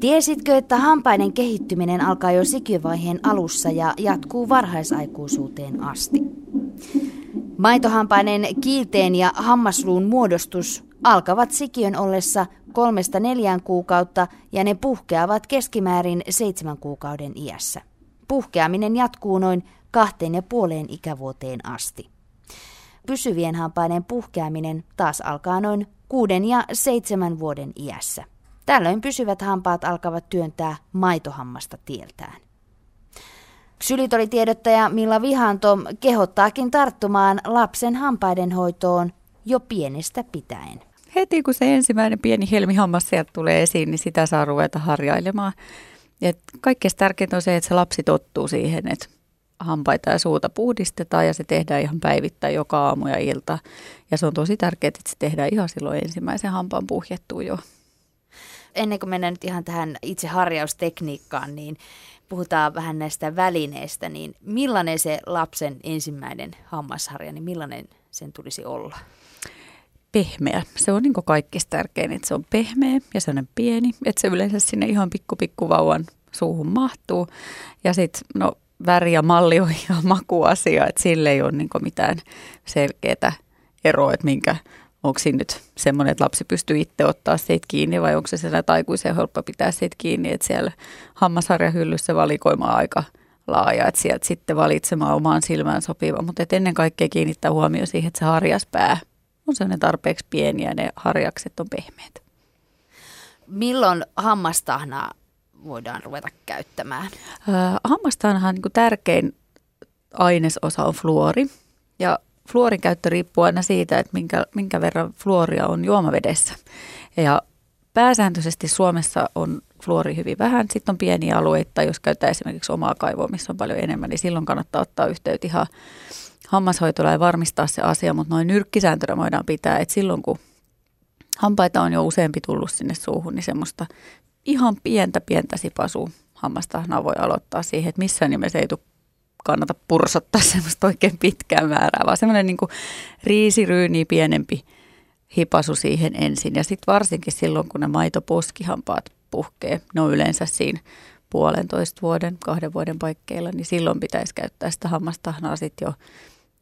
Tiesitkö, että hampaiden kehittyminen alkaa jo sikiövaiheen alussa ja jatkuu varhaisaikuisuuteen asti? Maitohampaiden kiilteen ja hammasluun muodostus alkavat sikiön ollessa kolmesta neljään kuukautta ja ne puhkeavat keskimäärin seitsemän kuukauden iässä. Puhkeaminen jatkuu noin kahteen ja puoleen ikävuoteen asti. Pysyvien hampaiden puhkeaminen taas alkaa noin kuuden ja seitsemän vuoden iässä. Tällöin pysyvät hampaat alkavat työntää maitohammasta tieltään. Ksylitolitiedottaja Milla Vihanto kehottaakin tarttumaan lapsen hampaiden hoitoon jo pienestä pitäen. Heti kun se ensimmäinen pieni helmihammas sieltä tulee esiin, niin sitä saa ruveta harjailemaan. Et kaikkein tärkeintä on se, että se lapsi tottuu siihen, että hampaita ja suuta puhdistetaan ja se tehdään ihan päivittäin joka aamu ja ilta. Ja se on tosi tärkeää, että se tehdään ihan silloin ensimmäisen hampaan puhjettua jo. Ennen kuin mennään nyt ihan tähän itse harjaustekniikkaan, niin puhutaan vähän näistä välineistä, niin millainen se lapsen ensimmäinen hammasharja, niin millainen sen tulisi olla? Pehmeä. Se on niin kaikista tärkein, että se on pehmeä ja se on pieni, että se yleensä sinne ihan pikku pikku vauvan suuhun mahtuu. Ja sitten no väri ja malli on ihan makuasia, että sille ei ole niin mitään selkeää eroa, että minkä, onko siinä nyt semmoinen, että lapsi pystyy itse ottaa siitä kiinni vai onko se siellä aikuisen helppo pitää siitä kiinni, että siellä hammasharjahyllyssä valikoima aika laaja, että sieltä sitten valitsemaan omaan silmään sopiva, mutta ennen kaikkea kiinnittää huomio siihen, että se harjaspää on sellainen tarpeeksi pieni ja ne harjakset on pehmeät. Milloin hammastahnaa voidaan ruveta käyttämään? Äh, hammastahnaan niin tärkein ainesosa on fluori ja fluorin käyttö riippuu aina siitä, että minkä, minkä verran fluoria on juomavedessä. Ja pääsääntöisesti Suomessa on fluori hyvin vähän. Sitten on pieniä alueita, jos käyttää esimerkiksi omaa kaivoa, missä on paljon enemmän, niin silloin kannattaa ottaa yhteyttä ihan hammashoitola ja varmistaa se asia, mutta noin nyrkkisääntönä voidaan pitää, että silloin kun hampaita on jo useampi tullut sinne suuhun, niin semmoista ihan pientä pientä sipasua hammastahnaa voi aloittaa siihen, että missään nimessä ei tule kannata pursottaa semmoista oikein pitkää määrää, vaan semmoinen niin riisiryyni pienempi hipasu siihen ensin. Ja sitten varsinkin silloin, kun ne maitoposkihampaat puhkee, ne on yleensä siinä puolentoista vuoden, kahden vuoden paikkeilla, niin silloin pitäisi käyttää sitä hammastahnaa sitten jo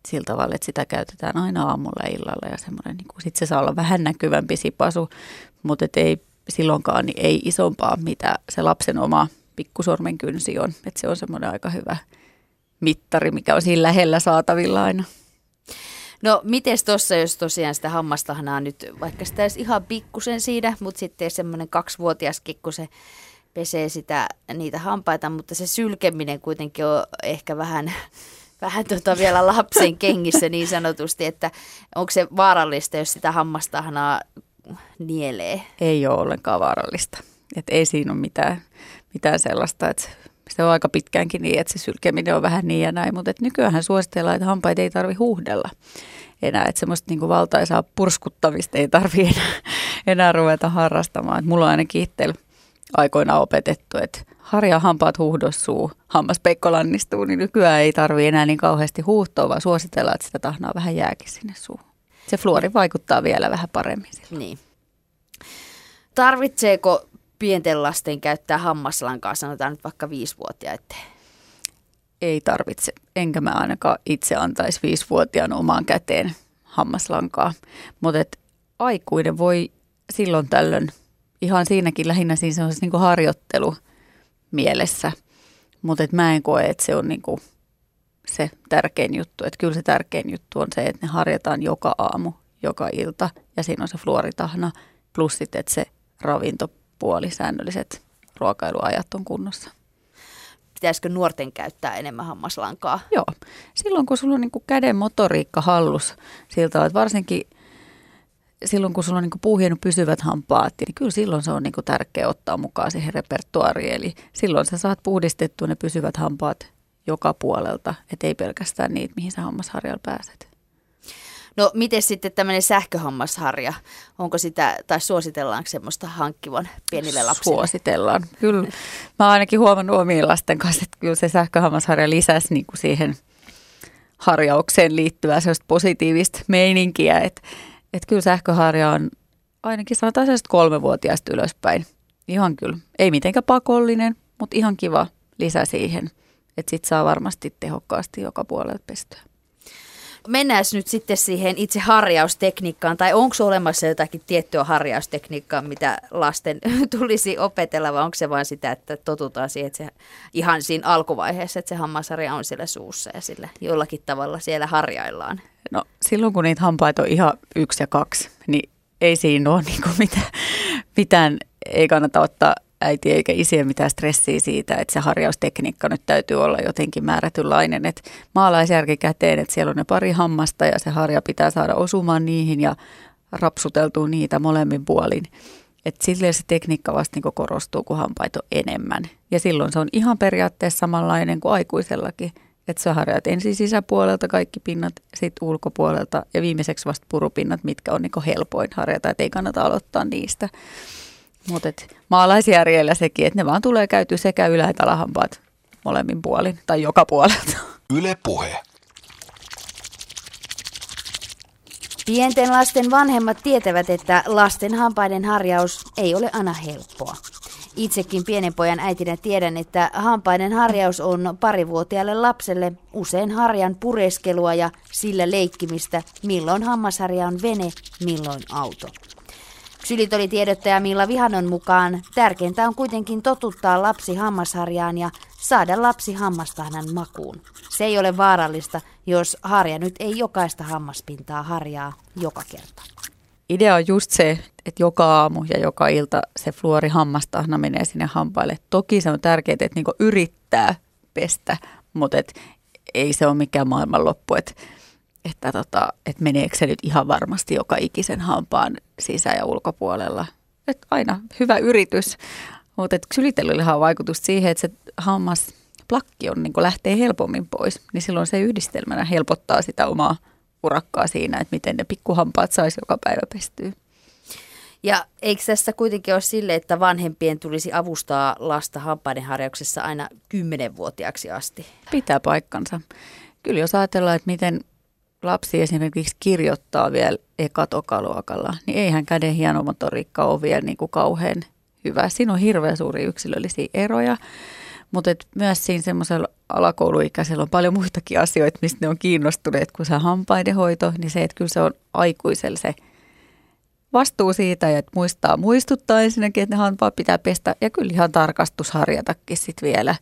sillä tavalla, että sitä käytetään aina aamulla illalla ja semmoinen, niin sitten se saa olla vähän näkyvämpi sipasu, mutta et ei silloinkaan niin ei isompaa, mitä se lapsen oma pikkusormen kynsi on. Että se on semmoinen aika hyvä mittari, mikä on siinä lähellä saatavilla aina. No miten tuossa, jos tosiaan sitä hammastahnaa nyt, vaikka sitä olisi ihan pikkusen siitä, mutta sitten semmoinen kaksivuotiaskin, kun se pesee sitä, niitä hampaita, mutta se sylkeminen kuitenkin on ehkä vähän, vähän tota vielä lapsen kengissä niin sanotusti, että onko se vaarallista, jos sitä hammastahnaa nielee? Ei ole ollenkaan vaarallista. Et ei siinä ole mitään, mitään sellaista, että se on aika pitkäänkin niin, että se sylkeminen on vähän niin ja näin, mutta nykyään suositellaan, että hampaita ei tarvi huuhdella enää, että semmoista niin valtaisaa purskuttamista ei tarvi enää, enää ruveta harrastamaan. Et mulla on ainakin itsellä aikoina opetettu, että harja hampaat huudossuu, hammaspeikko lannistuu, niin nykyään ei tarvi enää niin kauheasti huuhtoa, vaan suositellaan, että sitä tahnaa vähän jääkin sinne suuhun. Se fluori vaikuttaa vielä vähän paremmin silloin. Niin. Tarvitseeko pienten lasten käyttää hammaslankaa, sanotaan nyt vaikka viisivuotiaiden? Ei tarvitse, enkä mä ainakaan itse antaisi viisivuotiaan omaan käteen hammaslankaa. Mutta aikuinen voi silloin tällöin, ihan siinäkin lähinnä siinä on niin harjoittelu mielessä, mutta mä en koe, että se on niin se tärkein juttu. Että kyllä se tärkein juttu on se, että ne harjataan joka aamu, joka ilta ja siinä on se fluoritahna plus sitten, että se ravinto puoli säännölliset ruokailuajat on kunnossa. Pitäisikö nuorten käyttää enemmän hammaslankaa? Joo. Silloin kun sulla on niin kuin käden motoriikka hallus siltä, että varsinkin silloin kun sulla on niin puuhienu pysyvät hampaat, niin kyllä silloin se on niin tärkeä ottaa mukaan siihen repertuariin. Eli silloin sä saat puhdistettua ne pysyvät hampaat joka puolelta, et ei pelkästään niitä, mihin sä hammasharjalla pääset. No miten sitten tämmöinen sähköhammasharja, onko sitä, tai suositellaanko semmoista hankkivan pienille lapsille? Suositellaan, kyllä. Mä oon ainakin huomannut omien lasten kanssa, että kyllä se sähköhammasharja lisäsi niin kuin siihen harjaukseen liittyvää sellaista positiivista meininkiä, että, että kyllä sähköharja on ainakin sanotaan sellaista kolmevuotiaasta ylöspäin ihan kyllä, ei mitenkään pakollinen, mutta ihan kiva lisä siihen, että sit saa varmasti tehokkaasti joka puolelta pestyä mennään nyt sitten siihen itse harjaustekniikkaan, tai onko olemassa jotakin tiettyä harjaustekniikkaa, mitä lasten tulisi opetella, vai onko se vain sitä, että totutaan siihen, että se ihan siinä alkuvaiheessa, että se hammasharja on siellä suussa ja sillä jollakin tavalla siellä harjaillaan? No silloin, kun niitä hampaita on ihan yksi ja kaksi, niin ei siinä ole niin mitään, mitään, ei kannata ottaa äiti eikä isiä mitään stressiä siitä, että se harjaustekniikka nyt täytyy olla jotenkin määrätynlainen. Että maalaisjärki käteen, että siellä on ne pari hammasta ja se harja pitää saada osumaan niihin ja rapsuteltua niitä molemmin puolin. Että silleen se tekniikka vasta niin korostuu, kun hampaita on enemmän. Ja silloin se on ihan periaatteessa samanlainen kuin aikuisellakin. Että sä harjaat ensin sisäpuolelta kaikki pinnat, sitten ulkopuolelta ja viimeiseksi vasta purupinnat, mitkä on niin helpoin harjata, että ei kannata aloittaa niistä. Mutta maalaisjärjellä sekin, että ne vaan tulee käyty sekä ylä- että alahampaat molemmin puolin tai joka puolelta. Yle puhe. Pienten lasten vanhemmat tietävät, että lasten hampaiden harjaus ei ole aina helppoa. Itsekin pienen pojan äitinä tiedän, että hampaiden harjaus on parivuotiaalle lapselle usein harjan pureskelua ja sillä leikkimistä, milloin hammasharja on vene, milloin auto. Ksylitolitiedottaja Milla Vihanon mukaan tärkeintä on kuitenkin totuttaa lapsi hammasharjaan ja saada lapsi hammastahnan makuun. Se ei ole vaarallista, jos harja nyt ei jokaista hammaspintaa harjaa joka kerta. Idea on just se, että joka aamu ja joka ilta se fluori hammastahna menee sinne hampaille. Toki se on tärkeää, että niinku yrittää pestä, mutta et ei se ole mikään maailmanloppu. Että että, tota, että meneekö se nyt ihan varmasti joka ikisen hampaan sisä- ja ulkopuolella. Et aina hyvä yritys, mutta ksylitellyllähän on vaikutus siihen, että se hammas plakki on, niin lähtee helpommin pois, niin silloin se yhdistelmänä helpottaa sitä omaa urakkaa siinä, että miten ne pikkuhampaat saisi joka päivä pestyä. Ja eikö tässä kuitenkin ole sille, että vanhempien tulisi avustaa lasta hampaiden harjauksessa aina 10-vuotiaaksi asti? Pitää paikkansa. Kyllä jos ajatellaan, että miten lapsi esimerkiksi kirjoittaa vielä ekatokaluokalla, niin eihän käden hienomotoriikka ole vielä niin kuin kauhean hyvä. Siinä on hirveän suuri yksilöllisiä eroja, mutta et myös siinä semmoisella alakouluikäisellä on paljon muitakin asioita, mistä ne on kiinnostuneet kuin se hampaidenhoito, niin se, että kyllä se on aikuisella se vastuu siitä ja että muistaa muistuttaa ensinnäkin, että ne hampaat pitää pestä ja kyllä ihan tarkastusharjatakin sitten vielä.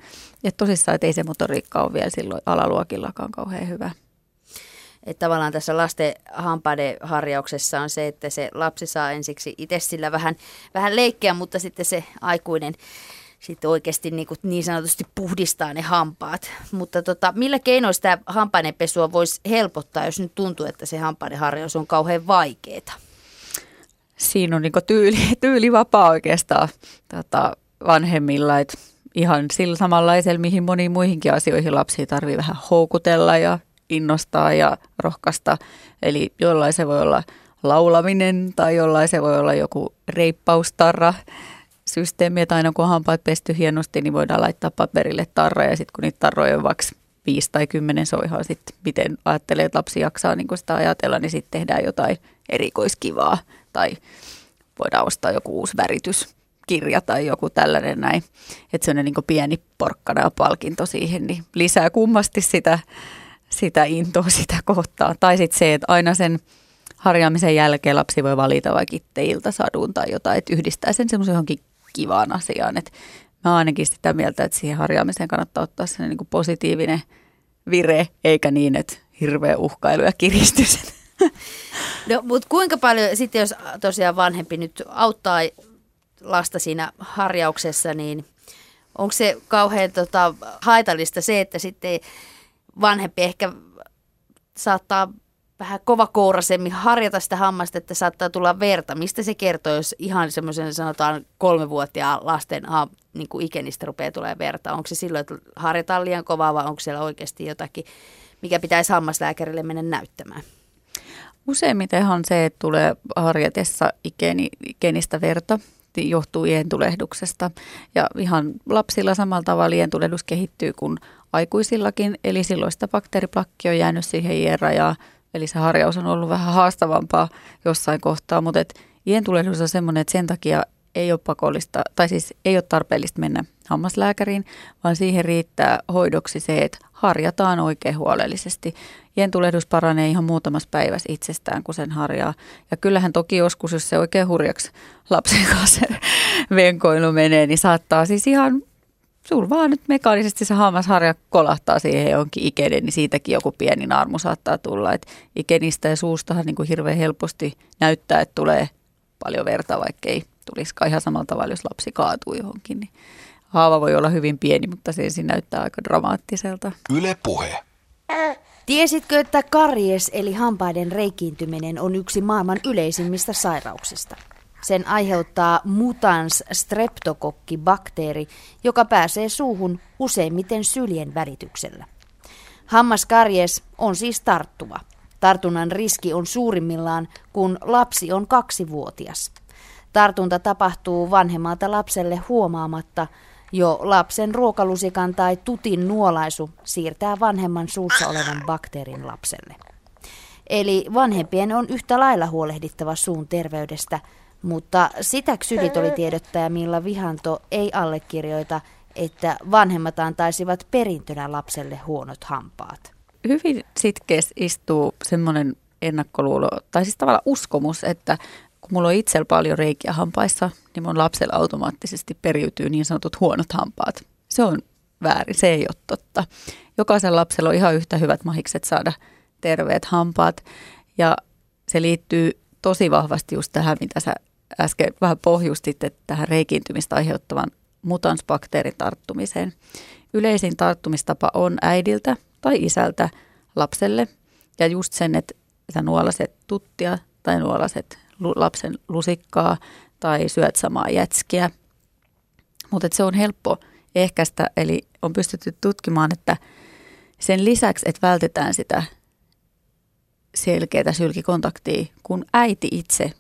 Että tosissaan, että ei se motoriikka ole vielä silloin alaluokillakaan kauhean hyvä. Että tavallaan tässä lasten hampaiden harjauksessa on se, että se lapsi saa ensiksi itse sillä vähän, vähän leikkeä, mutta sitten se aikuinen sitten oikeasti niin, kuin niin sanotusti puhdistaa ne hampaat. Mutta tota, millä keinoin sitä hampaiden pesua voisi helpottaa, jos nyt tuntuu, että se hampaiden harjaus on kauhean vaikeaa? Siinä on niin tyyli, tyyli vapaa oikeastaan tota, vanhemmilla, että ihan sillä samanlaisella, mihin moniin muihinkin asioihin lapsia tarvii vähän houkutella ja innostaa ja rohkaista. Eli jollain se voi olla laulaminen tai jollain se voi olla joku reippaustarra systeemi, että aina kun hampaat pesty hienosti, niin voidaan laittaa paperille tarra ja sitten kun niitä tarroja on vaikka viisi tai kymmenen soihaa sitten, miten ajattelee, että lapsi jaksaa niin sitä ajatella, niin sitten tehdään jotain erikoiskivaa tai voidaan ostaa joku uusi värityskirja tai joku tällainen näin. Että se on niin pieni porkkana palkinto siihen, niin lisää kummasti sitä sitä intoa sitä kohtaa. Tai sitten se, että aina sen harjaamisen jälkeen lapsi voi valita vaikka itse iltasadun tai jotain, että yhdistää sen semmoisen johonkin kivaan asiaan. Että mä ainakin sitä mieltä, että siihen harjaamiseen kannattaa ottaa sellainen niin positiivinen vire, eikä niin, että hirveä uhkailu ja kiristys. No, mutta kuinka paljon sitten, jos tosiaan vanhempi nyt auttaa lasta siinä harjauksessa, niin onko se kauhean tota, haitallista se, että sitten vanhempi ehkä saattaa vähän kovakourasemmin harjata sitä hammasta, että saattaa tulla verta. Mistä se kertoo, jos ihan semmoisen sanotaan kolmevuotiaan lasten ha, niin kuin ikenistä rupeaa tulee verta? Onko se silloin, että harjataan liian kovaa vai onko siellä oikeasti jotakin, mikä pitäisi hammaslääkärille mennä näyttämään? Useimmitenhan se, että tulee harjatessa ikeni, ikenistä verta, johtuu ientulehduksesta. Ja ihan lapsilla samalla tavalla ientulehdus kehittyy kuin aikuisillakin, eli silloin sitä bakteeriplakki on jäänyt siihen ienrajaan, eli se harjaus on ollut vähän haastavampaa jossain kohtaa, mutta et ientulehdus on semmoinen, että sen takia ei ole pakollista, tai siis ei ole tarpeellista mennä hammaslääkäriin, vaan siihen riittää hoidoksi se, että harjataan oikein huolellisesti. Jentulehdus paranee ihan muutamassa päivässä itsestään, kun sen harjaa. Ja kyllähän toki joskus, jos se oikein hurjaksi lapsen kanssa venkoilu menee, niin saattaa siis ihan sulla vaan nyt mekaanisesti se hammasharja kolahtaa siihen jonkin ikenen, niin siitäkin joku pieni naarmu saattaa tulla. Et ikenistä ja suustahan niin kuin hirveän helposti näyttää, että tulee paljon verta, vaikka ei tulisikaan ihan samalla tavalla, jos lapsi kaatuu johonkin. Niin haava voi olla hyvin pieni, mutta se ensin näyttää aika dramaattiselta. Yle puhe. Tiesitkö, että karies eli hampaiden reikiintyminen on yksi maailman yleisimmistä sairauksista? Sen aiheuttaa mutans streptokokki bakteeri, joka pääsee suuhun useimmiten syljen välityksellä. Hammaskaries on siis tarttuva. Tartunnan riski on suurimmillaan, kun lapsi on kaksivuotias. Tartunta tapahtuu vanhemmalta lapselle huomaamatta. Jo lapsen ruokalusikan tai tutin nuolaisu siirtää vanhemman suussa olevan bakteerin lapselle. Eli vanhempien on yhtä lailla huolehdittava suun terveydestä – mutta sitä ksylitolitiedottaja Milla Vihanto ei allekirjoita, että vanhemmat antaisivat perintönä lapselle huonot hampaat. Hyvin sitkeästi istuu semmoinen ennakkoluulo, tai siis tavallaan uskomus, että kun mulla on itsellä paljon reikiä hampaissa, niin mun lapsella automaattisesti periytyy niin sanotut huonot hampaat. Se on väärin, se ei ole totta. Jokaisen lapsella on ihan yhtä hyvät mahikset saada terveet hampaat, ja se liittyy tosi vahvasti just tähän, mitä sä äsken vähän pohjustit, että tähän reikiintymistä aiheuttavan mutansbakteerin tarttumiseen. Yleisin tarttumistapa on äidiltä tai isältä lapselle ja just sen, että sä nuolaset tuttia tai nuolaset lapsen lusikkaa tai syöt samaa jätskiä. Mutta se on helppo ehkäistä, eli on pystytty tutkimaan, että sen lisäksi, että vältetään sitä selkeää sylkikontaktia, kun äiti itse,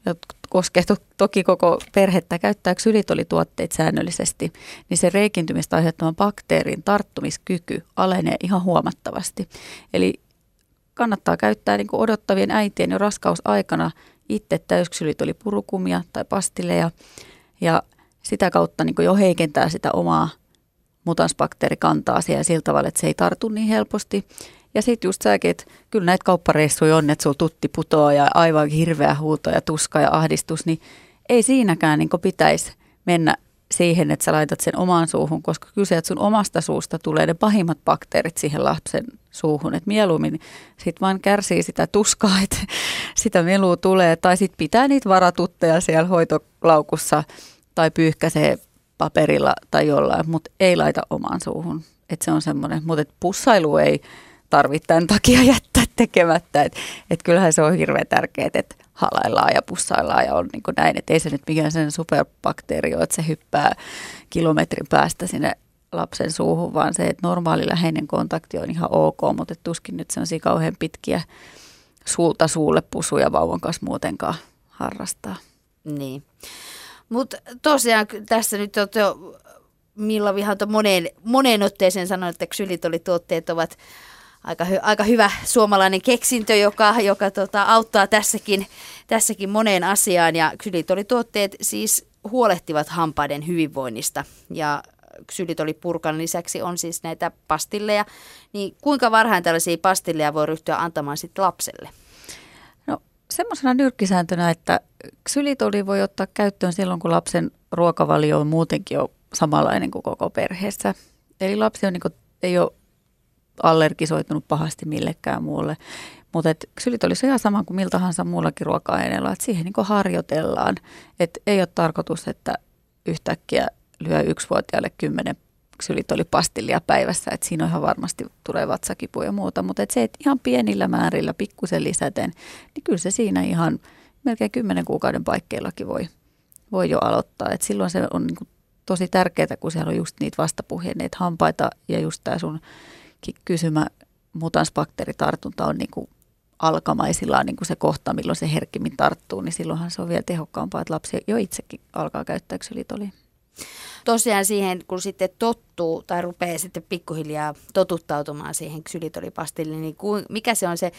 koskee to, toki koko perhettä, käyttää ksylitolituotteita säännöllisesti, niin se reikintymistä aiheuttaman bakteerin tarttumiskyky alenee ihan huomattavasti. Eli kannattaa käyttää niin odottavien äitien jo raskausaikana itse täysksylitolipurukumia tai pastilleja ja sitä kautta niin jo heikentää sitä omaa mutansbakteerikantaa siellä sillä tavalla, että se ei tartu niin helposti. Ja sitten just säkin, että kyllä näitä kauppareissuja on, että sulla tutti putoaa ja aivan hirveä huuto ja tuska ja ahdistus, niin ei siinäkään niin pitäisi mennä siihen, että sä laitat sen omaan suuhun, koska kyse, että sun omasta suusta tulee ne pahimmat bakteerit siihen lapsen suuhun. Että mieluummin sit vaan kärsii sitä tuskaa, että sitä melua tulee, tai sitten pitää niitä varatutteja siellä hoitolaukussa tai pyyhkäisee paperilla tai jollain, mutta ei laita omaan suuhun. Että se on semmoinen, mutta pussailu ei tarvitse tämän takia jättää tekemättä. Että et kyllähän se on hirveän tärkeää, että halaillaan ja pussaillaan ja on niin kuin näin. Että ei se nyt mikään sen superbakteeri ole, että se hyppää kilometrin päästä sinne lapsen suuhun, vaan se, että normaali läheinen kontakti on ihan ok, mutta tuskin nyt se on kauhean pitkiä suulta suulle pusuja vauvan kanssa muutenkaan harrastaa. Niin. Mutta tosiaan tässä nyt on jo Milla Vihanto moneen, moneen otteeseen sanoi, että ksylitolituotteet ovat aika, hy, aika hyvä suomalainen keksintö, joka, joka tota, auttaa tässäkin, tässäkin moneen asiaan. Ja ksylitolituotteet siis huolehtivat hampaiden hyvinvoinnista ja ksylitolipurkan lisäksi on siis näitä pastilleja. Niin kuinka varhain tällaisia pastilleja voi ryhtyä antamaan sitten lapselle? No semmoisena nyrkkisääntönä, että ksylitoli voi ottaa käyttöön silloin, kun lapsen ruokavalio on muutenkin jo samanlainen kuin koko perheessä. Eli lapsi on niin kuin, ei ole allergisoitunut pahasti millekään muulle. Mutta ksylit olisi ihan sama kuin miltä tahansa muullakin ruoka-aineella, että siihen niin harjoitellaan. Et ei ole tarkoitus, että yhtäkkiä lyö yksivuotiaalle kymmenen pastillia päivässä, että siinä on ihan varmasti tulee vatsakipu ja muuta, mutta et se, että ihan pienillä määrillä, pikkusen lisäten, niin kyllä se siinä ihan melkein kymmenen kuukauden paikkeillakin voi, voi jo aloittaa. Et silloin se on niin tosi tärkeää, kun siellä on just niitä vastapuhjenneita hampaita ja just tämä sun kysymä mutansbakteeritartunta on niin kuin alkamaisillaan niin kuin se kohta, milloin se herkimmin tarttuu, niin silloinhan se on vielä tehokkaampaa, että lapsi jo itsekin alkaa käyttää ksylitolia. Tosiaan siihen, kun sitten tottuu tai rupeaa sitten pikkuhiljaa totuttautumaan siihen ksylitolipastilliin, niin mikä se on se,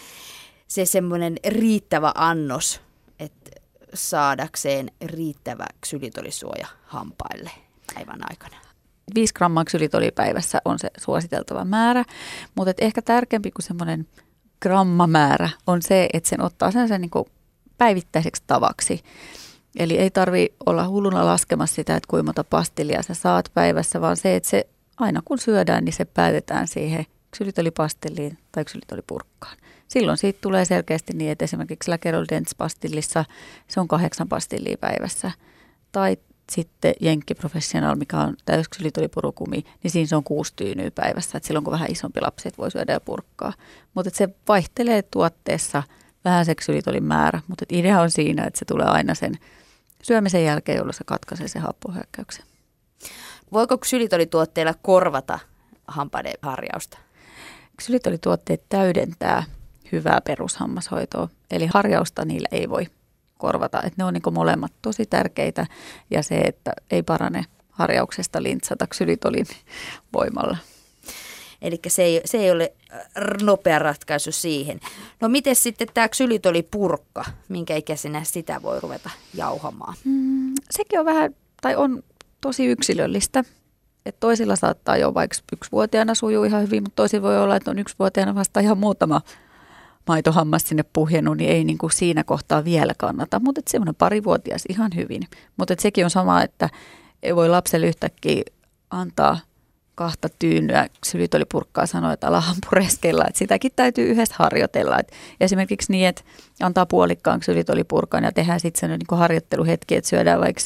se semmoinen riittävä annos, että saadakseen riittävä ksylitolisuoja hampaille päivän aikana? 5 grammaa ksylitolipäivässä on se suositeltava määrä, mutta ehkä tärkeämpi kuin semmoinen grammamäärä on se, että sen ottaa sen, sen niin päivittäiseksi tavaksi. Eli ei tarvi olla hulluna laskemassa sitä, että kuinka monta pastillia sä saat päivässä, vaan se, että se aina kun syödään, niin se päätetään siihen ksylitolipastilliin tai ksylitolipurkkaan. Silloin siitä tulee selkeästi niin, että esimerkiksi Läkerol pastillissa se on kahdeksan pastillia päivässä. Tai sitten Jenkki Professional, mikä on täysksylitolipurukumi, niin siinä se on kuusi tyynyä päivässä. Että silloin kun vähän isompi lapsi, voi syödä ja purkkaa. Mutta se vaihtelee tuotteessa vähän se ksylitolin määrä, mutta idea on siinä, että se tulee aina sen syömisen jälkeen, jolloin se katkaisee sen happohyökkäyksen. Voiko ksylitolituotteilla korvata hampaiden harjausta? Ksylitolituotteet täydentää hyvää perushammashoitoa, eli harjausta niillä ei voi korvata. Että ne on niin molemmat tosi tärkeitä ja se, että ei parane harjauksesta lintsata ksylitolin voimalla. Eli se ei, se ei ole nopea ratkaisu siihen. No miten sitten tämä ksylitolipurkka, minkä ikäisenä sitä voi ruveta jauhamaan? Mm, sekin on vähän, tai on tosi yksilöllistä. Et toisilla saattaa jo vaikka yksivuotiaana sujuu ihan hyvin, mutta toisilla voi olla, että on yksivuotiaana vasta ihan muutama maitohammas sinne puhjennut, niin ei niin kuin siinä kohtaa vielä kannata. Mutta semmoinen parivuotias ihan hyvin. Mutta sekin on sama, että ei voi lapselle yhtäkkiä antaa kahta tyynyä sylitolipurkkaa sanoa, että alahan pureskella. Että sitäkin täytyy yhdessä harjoitella. Et esimerkiksi niin, että antaa puolikkaan sylitolipurkan ja tehdään sitten niin harjoitteluhetki, että syödään vaikka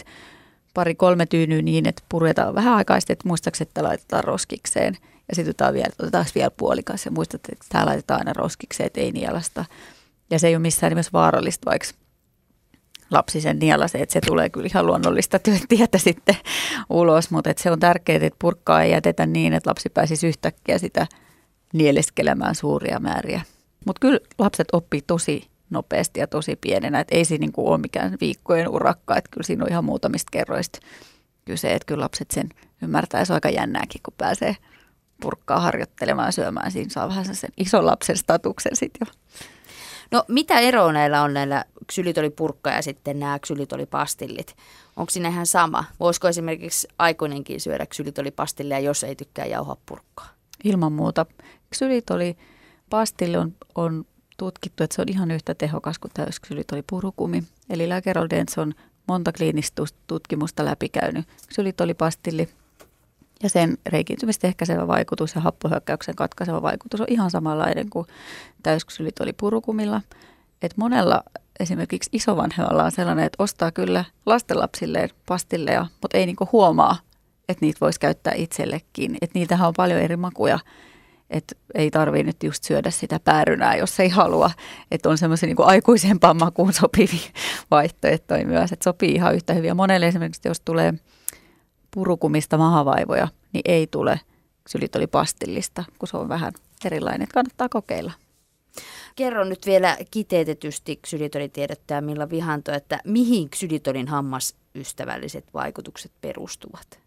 pari-kolme tyynyä niin, että puretaan vähän aikaa sitten, että muistaakseni, että laitetaan roskikseen. Ja sitten otetaan vielä, otetaan vielä puolikas ja muistat, että tämä laitetaan aina roskikseen, että ei nielasta. Ja se ei ole missään nimessä vaarallista, vaikka lapsi sen nielasee, että se tulee kyllä ihan luonnollista tietä sitten ulos, mutta että se on tärkeää, että purkkaa ei jätetä niin, että lapsi pääsisi yhtäkkiä sitä nieleskelemään suuria määriä. Mutta kyllä lapset oppii tosi nopeasti ja tosi pienenä, että ei siinä niin ole mikään viikkojen urakka, että kyllä siinä on ihan muutamista kerroista kyse, että kyllä lapset sen ymmärtää, se on aika jännääkin, kun pääsee purkkaa harjoittelemaan syömään, siinä saa vähän sen ison lapsen statuksen sitten jo. No mitä eroa näillä on näillä ksylitolipurkka ja sitten nämä ksylitolipastillit? Onko siinä ihan sama? Voisiko esimerkiksi aikuinenkin syödä ksylitolipastillia, jos ei tykkää jauhaa purkkaa? Ilman muuta. Ksylitolipastilli on, on tutkittu, että se on ihan yhtä tehokas kuin täysksylitolipurukumi. Eli Läkerol on monta kliinistä tutkimusta läpikäynyt. Ksylitolipastilli ja sen reikiintymistä ehkäisevä vaikutus ja happohyökkäyksen katkaiseva vaikutus on ihan samanlainen kuin täysksylitolipurukumilla. Et monella esimerkiksi isovanhemmalla on sellainen, että ostaa kyllä lastenlapsilleen pastilleja, mutta ei niinku huomaa, että niitä voisi käyttää itsellekin. Että niitähän on paljon eri makuja, että ei tarvitse nyt just syödä sitä päärynää, jos ei halua. Että on semmoisia niinku aikuisempaan makuun sopivia vaihtoehtoja myös, että sopii ihan yhtä hyvin. Ja monelle esimerkiksi, jos tulee purukumista mahavaivoja, niin ei tule ksylitolipastillista, kun se on vähän erilainen. Kannattaa kokeilla. Kerro nyt vielä kiteytetysti ksylitolitiedottaa Milla Vihanto, että mihin ksylitolin hammasystävälliset vaikutukset perustuvat?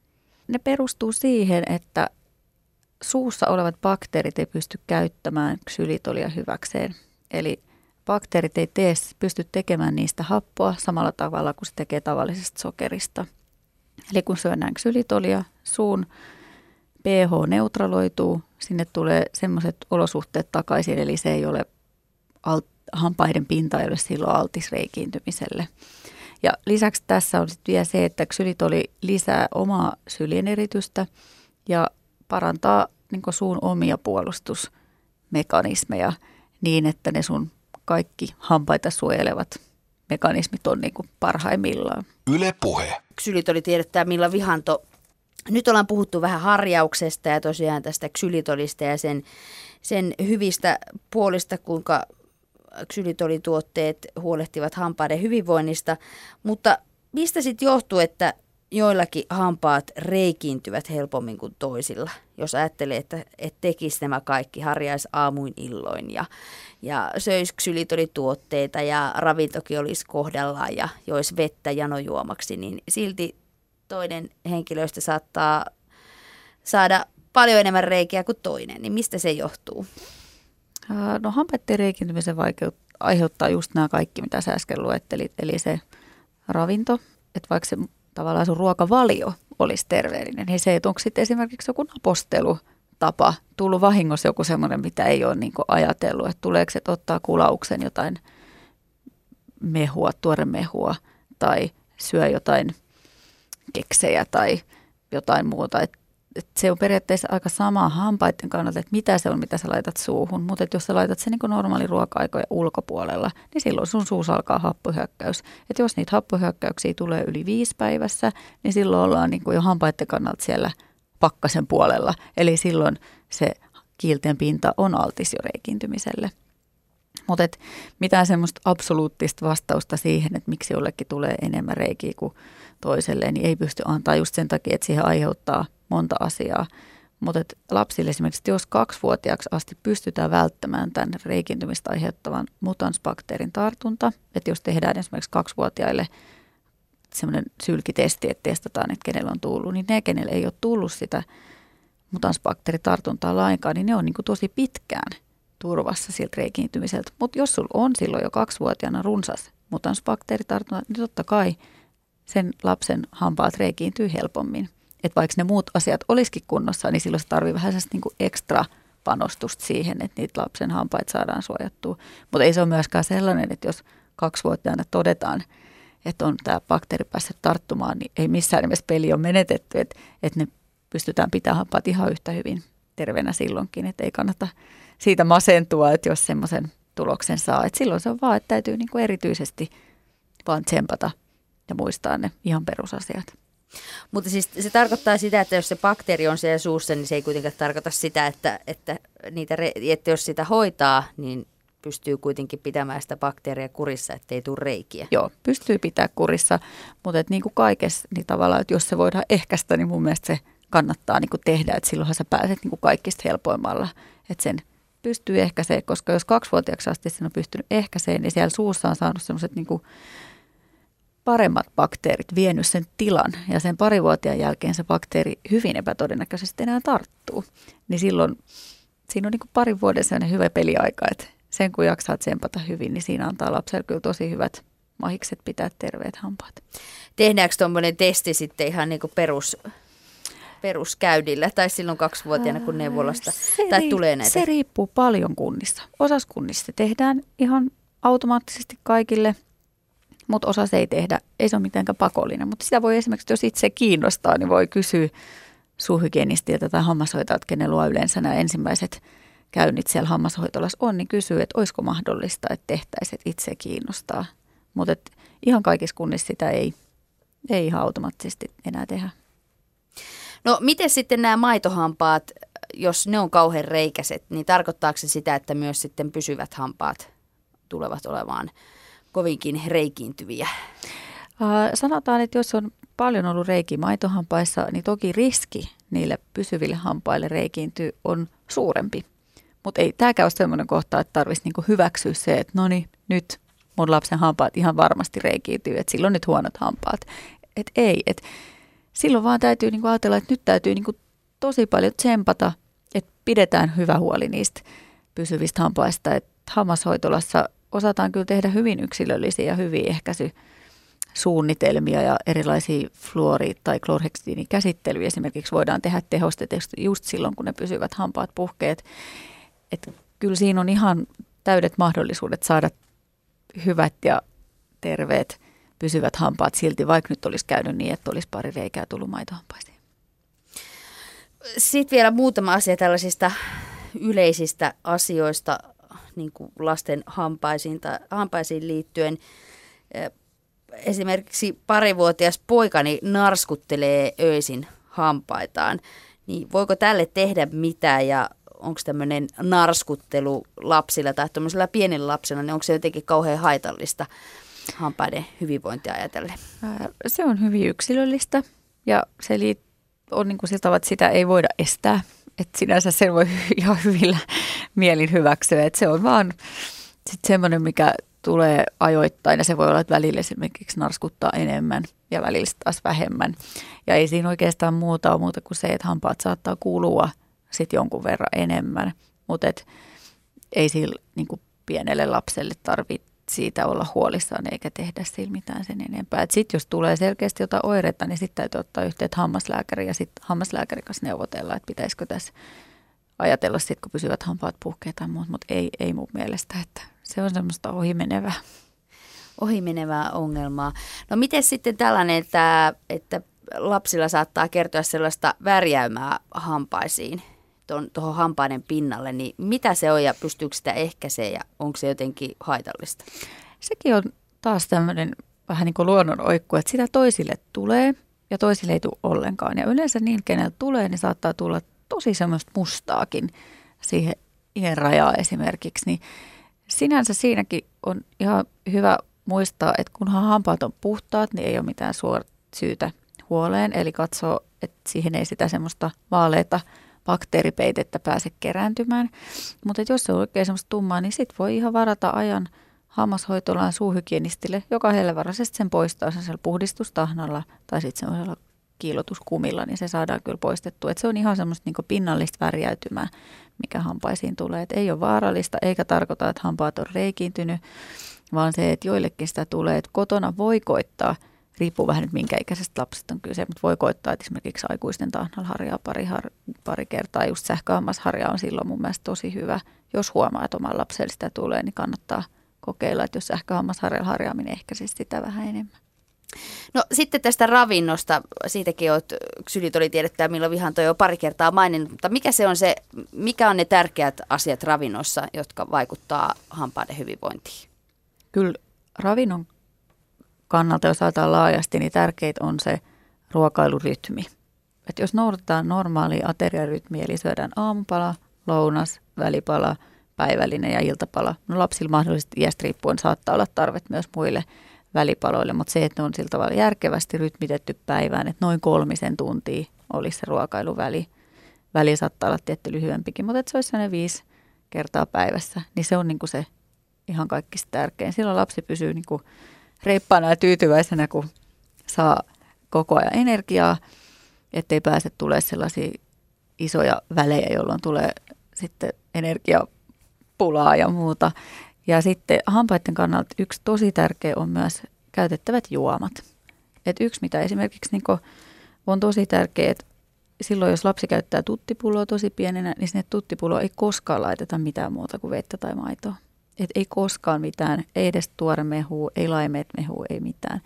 Ne perustuu siihen, että suussa olevat bakteerit ei pysty käyttämään ksylitolia hyväkseen. Eli bakteerit ei tee, pysty tekemään niistä happoa samalla tavalla kuin se tekee tavallisesta sokerista. Eli kun syödään ksylitolia, suun pH neutraloituu, sinne tulee semmoiset olosuhteet takaisin, eli se ei ole alt, hampaiden pinta ei ole silloin altis reikiintymiselle. Ja lisäksi tässä on sitten vielä se, että ksylitoli lisää omaa syljen eritystä ja parantaa niin suun omia puolustusmekanismeja niin, että ne sun kaikki hampaita suojelevat mekanismit on niin kuin parhaimmillaan. Yle puhe. Ksylitoli tiedetään Milla Vihanto. Nyt ollaan puhuttu vähän harjauksesta ja tosiaan tästä ksylitolista ja sen, sen hyvistä puolista, kuinka ksylitolituotteet huolehtivat hampaiden hyvinvoinnista. Mutta mistä sitten johtuu, että joillakin hampaat reikiintyvät helpommin kuin toisilla. Jos ajattelee, että, että tekisi nämä kaikki, harjaisi aamuin illoin ja, ja söisi ksylitolituotteita ja ravintokin olisi kohdallaan ja joisi vettä janojuomaksi, niin silti toinen henkilöistä saattaa saada paljon enemmän reikiä kuin toinen. Niin mistä se johtuu? No hampaiden reikiintymisen vaikeut aiheuttaa just nämä kaikki, mitä sä äsken luettelit, eli se ravinto, että vaikka se tavallaan sun ruokavalio olisi terveellinen, niin se, että onko sitten esimerkiksi joku napostelutapa tullut vahingossa joku semmoinen, mitä ei ole niin ajatellut, että tuleeko se ottaa kulauksen jotain mehua, tuore mehua tai syö jotain keksejä tai jotain muuta. Et, et se on periaatteessa aika sama hampaiden kannalta, että mitä se on, mitä sä laitat suuhun. Mutta jos sä laitat sen niin normaali ruoka-aikojen ulkopuolella, niin silloin sun suussa alkaa happohyökkäys. Että jos niitä happohyökkäyksiä tulee yli viisi päivässä, niin silloin ollaan niin jo hampaiden kannalta siellä pakkasen puolella. Eli silloin se kiilten pinta on altis jo reikiintymiselle. Mutta mitään semmoista absoluuttista vastausta siihen, että miksi jollekin tulee enemmän reikiä kuin toiselle, niin ei pysty antaa just sen takia, että siihen aiheuttaa monta asiaa. Mutta lapsille esimerkiksi, jos kaksivuotiaaksi asti pystytään välttämään tämän reikintymistä aiheuttavan mutansbakteerin tartunta, että jos tehdään esimerkiksi kaksivuotiaille semmoinen sylkitesti, että testataan, että kenellä on tullut, niin ne, kenellä ei ole tullut sitä mutansbakteeritartuntaa lainkaan, niin ne on niin kuin tosi pitkään turvassa siltä reikiintymiseltä. Mutta jos sulla on silloin jo kaksivuotiaana runsas mutansbakteeritartunta, niin totta kai sen lapsen hampaat reikiintyy helpommin. Että vaikka ne muut asiat olisikin kunnossa, niin silloin se tarvii vähän niin kuin ekstra panostusta siihen, että niitä lapsen hampaita saadaan suojattua. Mutta ei se ole myöskään sellainen, että jos kaksivuotiaana todetaan, että on tämä bakteeri päässyt tarttumaan, niin ei missään nimessä peli on menetetty, että, että ne pystytään pitämään hampaat ihan yhtä hyvin terveenä silloinkin, että ei kannata siitä masentua, että jos semmoisen tuloksen saa. Että silloin se on vaan, että täytyy niin kuin erityisesti vaan tsempata ja muistaa ne ihan perusasiat. Mutta siis se tarkoittaa sitä, että jos se bakteeri on siellä suussa, niin se ei kuitenkaan tarkoita sitä, että, että, niitä, että jos sitä hoitaa, niin pystyy kuitenkin pitämään sitä bakteeria kurissa, ettei tule reikiä. Joo, pystyy pitää kurissa, mutta et niin kuin kaikessa, niin tavallaan, että jos se voidaan ehkäistä, niin mun mielestä se kannattaa niin kuin tehdä, että silloinhan sä pääset niin kuin kaikista helpoimmalla, että sen pystyy ehkäisee, koska jos kaksivuotiaaksi asti sen on pystynyt ehkäiseen, niin siellä suussa on saanut semmoiset niin paremmat bakteerit vienyt sen tilan ja sen parivuotiaan jälkeen se bakteeri hyvin epätodennäköisesti enää tarttuu. Niin silloin siinä on niin parin vuoden sellainen hyvä peliaika, että sen kun jaksaa tsempata hyvin, niin siinä antaa lapselle kyllä tosi hyvät mahikset pitää terveet hampaat. Tehdäänkö tuommoinen testi sitten ihan niin kuin perus, peruskäydillä tai silloin kaksivuotiaana kun neuvolasta se tai ri- tulee näitä? Se riippuu paljon kunnissa. Osas kunnissa tehdään ihan automaattisesti kaikille, mutta osa se ei tehdä. Ei se ole mitenkään pakollinen, mutta sitä voi esimerkiksi, jos itse kiinnostaa, niin voi kysyä suuhygienistiltä tai hammashoitajalta, kenellä luo yleensä nämä ensimmäiset käynnit siellä hammashoitolassa on, niin kysyy, että olisiko mahdollista, että tehtäisiin, että itse kiinnostaa. Mutta ihan kaikissa kunnissa sitä ei, ei ihan automaattisesti enää tehdä. No miten sitten nämä maitohampaat, jos ne on kauhean reikäiset, niin tarkoittaako se sitä, että myös sitten pysyvät hampaat tulevat olemaan kovinkin reikiintyviä? Sanotaan, että jos on paljon ollut reiki maitohampaissa, niin toki riski niille pysyville hampaille reikiintyy on suurempi. Mutta ei tämäkään ole sellainen kohta, että tarvitsisi niinku hyväksyä se, että no niin, nyt mun lapsen hampaat ihan varmasti reikiintyy, että silloin nyt huonot hampaat. Et ei, että silloin vaan täytyy niin kuin ajatella, että nyt täytyy niin kuin tosi paljon tsempata, että pidetään hyvä huoli niistä pysyvistä hampaista. Että hammashoitolassa osataan kyllä tehdä hyvin yksilöllisiä ja ehkäisy suunnitelmia ja erilaisia fluori- tai klorheksidiinikäsittelyjä esimerkiksi voidaan tehdä tehostetusti just silloin, kun ne pysyvät hampaat puhkeet. Että kyllä siinä on ihan täydet mahdollisuudet saada hyvät ja terveet pysyvät hampaat silti, vaikka nyt olisi käynyt niin, että olisi pari reikää tullut maitohampaisiin. Sitten vielä muutama asia tällaisista yleisistä asioista niin kuin lasten hampaisiin, tai, hampaisiin liittyen. Esimerkiksi parivuotias poikani narskuttelee öisin hampaitaan. Niin voiko tälle tehdä mitään ja onko tämmöinen narskuttelu lapsilla tai tämmöisellä pienellä lapsella, niin onko se jotenkin kauhean haitallista? hampaiden hyvinvointia ajatellen? Se on hyvin yksilöllistä ja se on niin kuin sillä tavalla, että sitä ei voida estää. Että sinänsä sen voi ihan hyvillä mielin hyväksyä. Että se on vaan sitten semmoinen, mikä tulee ajoittain ja se voi olla, että välillä esimerkiksi narskuttaa enemmän ja välillä taas vähemmän. Ja ei siinä oikeastaan muuta ole muuta kuin se, että hampaat saattaa kuulua sitten jonkun verran enemmän. Mutta ei sillä niin pienelle lapselle tarvitse siitä olla huolissaan eikä tehdä sillä mitään sen enempää. Sitten jos tulee selkeästi jotain oireita, niin sitten täytyy ottaa yhteyttä hammaslääkäri ja sitten hammaslääkärin kanssa neuvotella, että pitäisikö tässä ajatella sitten, kun pysyvät hampaat puhkeet tai muut, mutta ei, ei mun mielestä, että se on semmoista ohimenevää. Ohimenevää ongelmaa. No miten sitten tällainen, että, että lapsilla saattaa kertoa sellaista värjäymää hampaisiin, tuohon hampaiden pinnalle, niin mitä se on ja pystyykö sitä ehkäisee ja onko se jotenkin haitallista? Sekin on taas tämmöinen vähän niin kuin luonnon oikku, että sitä toisille tulee ja toisille ei tule ollenkaan. Ja yleensä niin, kenellä tulee, niin saattaa tulla tosi semmoista mustaakin siihen iän rajaa esimerkiksi. Niin sinänsä siinäkin on ihan hyvä muistaa, että kunhan hampaat on puhtaat, niin ei ole mitään suor- syytä huoleen. Eli katsoo, että siihen ei sitä semmoista vaaleita bakteeripeitettä pääse kerääntymään. Mutta jos se on oikein semmoista tummaa, niin sitten voi ihan varata ajan hammashoitolaan suuhygienistille, joka hellevarallisesti sen poistaa sen puhdistustahnalla tai sitten semmoisella kiilotuskumilla, niin se saadaan kyllä poistettua. Et se on ihan semmoista niin pinnallista värjäytymää, mikä hampaisiin tulee. Et ei ole vaarallista eikä tarkoita, että hampaat on reikiintynyt, vaan se, että joillekin sitä tulee, että kotona voi koittaa – riippuu vähän nyt minkä ikäisestä lapsesta on kyse, mutta voi koittaa, että esimerkiksi aikuisten tahnalharjaa pari, har, pari kertaa. Just sähköhammasharja on silloin mun mielestä tosi hyvä. Jos huomaa, että oman lapselle sitä tulee, niin kannattaa kokeilla, että jos sähköhammasharjalla harjaaminen ehkäisisi sitä vähän enemmän. No sitten tästä ravinnosta, siitäkin olet, Sylit oli tiedettää, milloin vihan toi jo pari kertaa maininnut, mutta mikä se on se, mikä on ne tärkeät asiat ravinnossa, jotka vaikuttaa hampaiden hyvinvointiin? Kyllä ravinnon kannalta, jos ajatellaan laajasti, niin tärkeintä on se ruokailurytmi. Et jos noudatetaan normaalia ateriarytmiä, eli syödään aamupala, lounas, välipala, päivällinen ja iltapala. No lapsilla mahdollisesti iästä riippuen saattaa olla tarvet myös muille välipaloille, mutta se, että ne on sillä tavalla järkevästi rytmitetty päivään, että noin kolmisen tuntia olisi se ruokailuväli. Väli saattaa olla tietty lyhyempikin, mutta että se olisi sellainen viisi kertaa päivässä, niin se on niin kuin se ihan kaikista tärkein. Silloin lapsi pysyy niin kuin reippaana ja tyytyväisenä, kun saa koko ajan energiaa, ettei pääse tulee sellaisia isoja välejä, jolloin tulee sitten energiapulaa ja muuta. Ja sitten hampaiden kannalta yksi tosi tärkeä on myös käytettävät juomat. Et yksi, mitä esimerkiksi niin on tosi tärkeä, että silloin jos lapsi käyttää tuttipulloa tosi pienenä, niin sinne tuttipulloa ei koskaan laiteta mitään muuta kuin vettä tai maitoa. Et ei koskaan mitään, ei edes tuore mehu, ei laimeet mehu, ei mitään.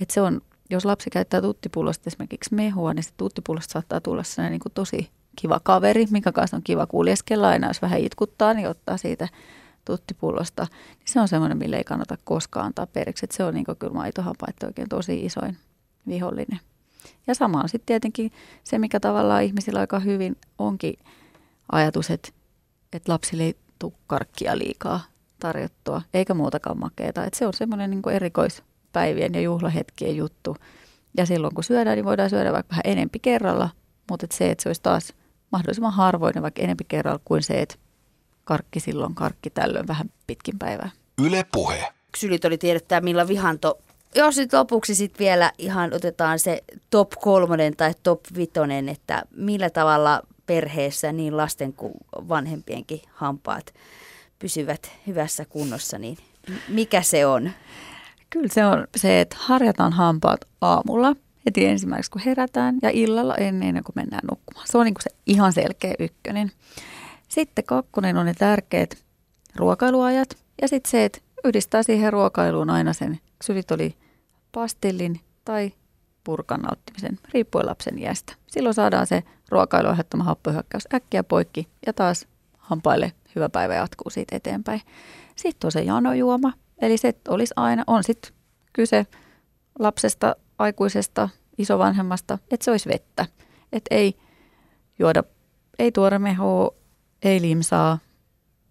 Et se on, jos lapsi käyttää tuttipullosta esimerkiksi mehua, niin se tuttipullosta saattaa tulla sellainen niin kuin tosi kiva kaveri, minkä kanssa on kiva kuljeskella aina, jos vähän itkuttaa, niin ottaa siitä tuttipullosta. Niin se on semmoinen, mille ei kannata koskaan antaa periksi. Et se on niin kuin kyllä maitohampaita oikein tosi isoin vihollinen. Ja sama on sitten tietenkin se, mikä tavallaan ihmisillä aika hyvin onkin ajatus, että, että lapsille ei tule karkkia liikaa tarjottua, eikä muutakaan makeeta. Et se on semmoinen niin erikoispäivien ja juhlahetkien juttu. Ja silloin kun syödään, niin voidaan syödä vaikka vähän enempi kerralla, mutta et se, että se olisi taas mahdollisimman harvoin vaikka enempi kerralla kuin se, että karkki silloin, karkki tällöin vähän pitkin päivää. Yle puhe. Sylit oli tiedettää, millä vihanto jos sitten lopuksi sitten vielä ihan otetaan se top kolmonen tai top vitonen, että millä tavalla perheessä niin lasten kuin vanhempienkin hampaat pysyvät hyvässä kunnossa, niin mikä se on? Kyllä se on se, että harjataan hampaat aamulla heti ensimmäiseksi, kun herätään ja illalla ennen kuin mennään nukkumaan. Se on niin kuin se ihan selkeä ykkönen. Sitten kakkonen on ne tärkeät ruokailuajat ja sitten se, että yhdistää siihen ruokailuun aina sen ksylitoli pastillin tai purkan nauttimisen, riippuen lapsen iästä. Silloin saadaan se ruokailu happohyökkäys äkkiä poikki ja taas hampaille hyvä päivä jatkuu siitä eteenpäin. Sitten on se janojuoma, eli se olisi aina, on sitten kyse lapsesta, aikuisesta, isovanhemmasta, että se olisi vettä. Että ei juoda, ei tuore mehua, ei limsaa,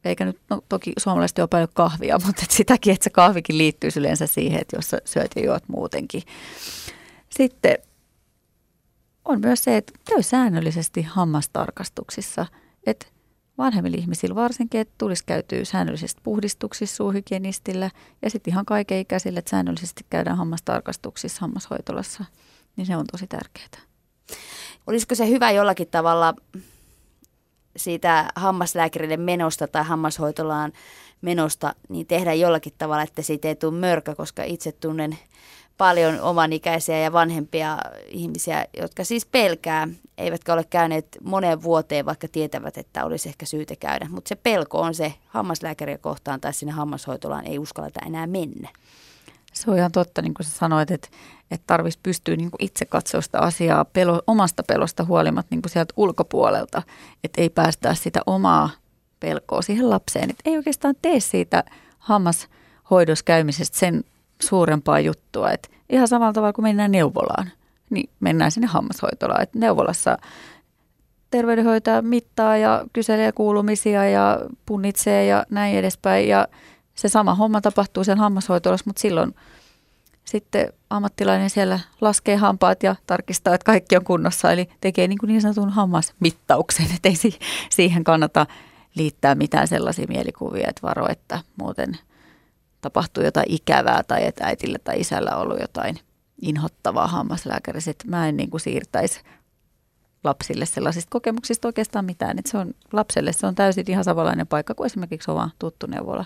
eikä nyt, no toki suomalaiset juo paljon kahvia, mutta et sitäkin, että se kahvikin liittyy yleensä siihen, että jos sä syöt ja juot muutenkin. Sitten on myös se, että käy säännöllisesti hammastarkastuksissa, että vanhemmilla ihmisillä varsinkin, että tulisi käytyä säännöllisesti puhdistuksissa suuhygienistillä ja sitten ihan kaikenikäisille, että säännöllisesti käydään hammastarkastuksissa hammashoitolassa, niin se on tosi tärkeää. Olisiko se hyvä jollakin tavalla siitä hammaslääkärille menosta tai hammashoitolaan menosta, niin tehdä jollakin tavalla, että siitä ei tule mörkö, koska itse tunnen paljon omanikäisiä ja vanhempia ihmisiä, jotka siis pelkää, eivätkä ole käyneet moneen vuoteen, vaikka tietävät, että olisi ehkä syytä käydä. Mutta se pelko on se hammaslääkäriä kohtaan tai sinne hammashoitolaan ei uskalleta enää mennä. Se on ihan totta, niin kuin sä sanoit, että, että tarvitsisi pystyä niin kuin itse katsoa sitä asiaa pelo, omasta pelosta huolimatta niin kuin sieltä ulkopuolelta, että ei päästää sitä omaa pelkoa siihen lapseen. Että ei oikeastaan tee siitä hammashoidossa käymisestä sen suurempaa juttua. Että ihan samalla tavalla kuin mennään neuvolaan, niin mennään sinne hammashoitolaan. Että neuvolassa terveydenhoitaja mittaa ja kyselee kuulumisia ja punnitsee ja näin edespäin. Ja se sama homma tapahtuu sen hammashoitolassa, mutta silloin sitten ammattilainen siellä laskee hampaat ja tarkistaa, että kaikki on kunnossa. Eli tekee niin, kuin niin sanotun hammasmittauksen, että ei siihen kannata liittää mitään sellaisia mielikuvia, että varo, että muuten tapahtuu jotain ikävää tai että äitille tai isällä on ollut jotain inhottavaa hammaslääkärissä. Että mä en niin kuin siirtäisi lapsille sellaisista kokemuksista oikeastaan mitään. Että se on, lapselle se on täysin ihan samanlainen paikka kuin esimerkiksi oma tuttu neuvola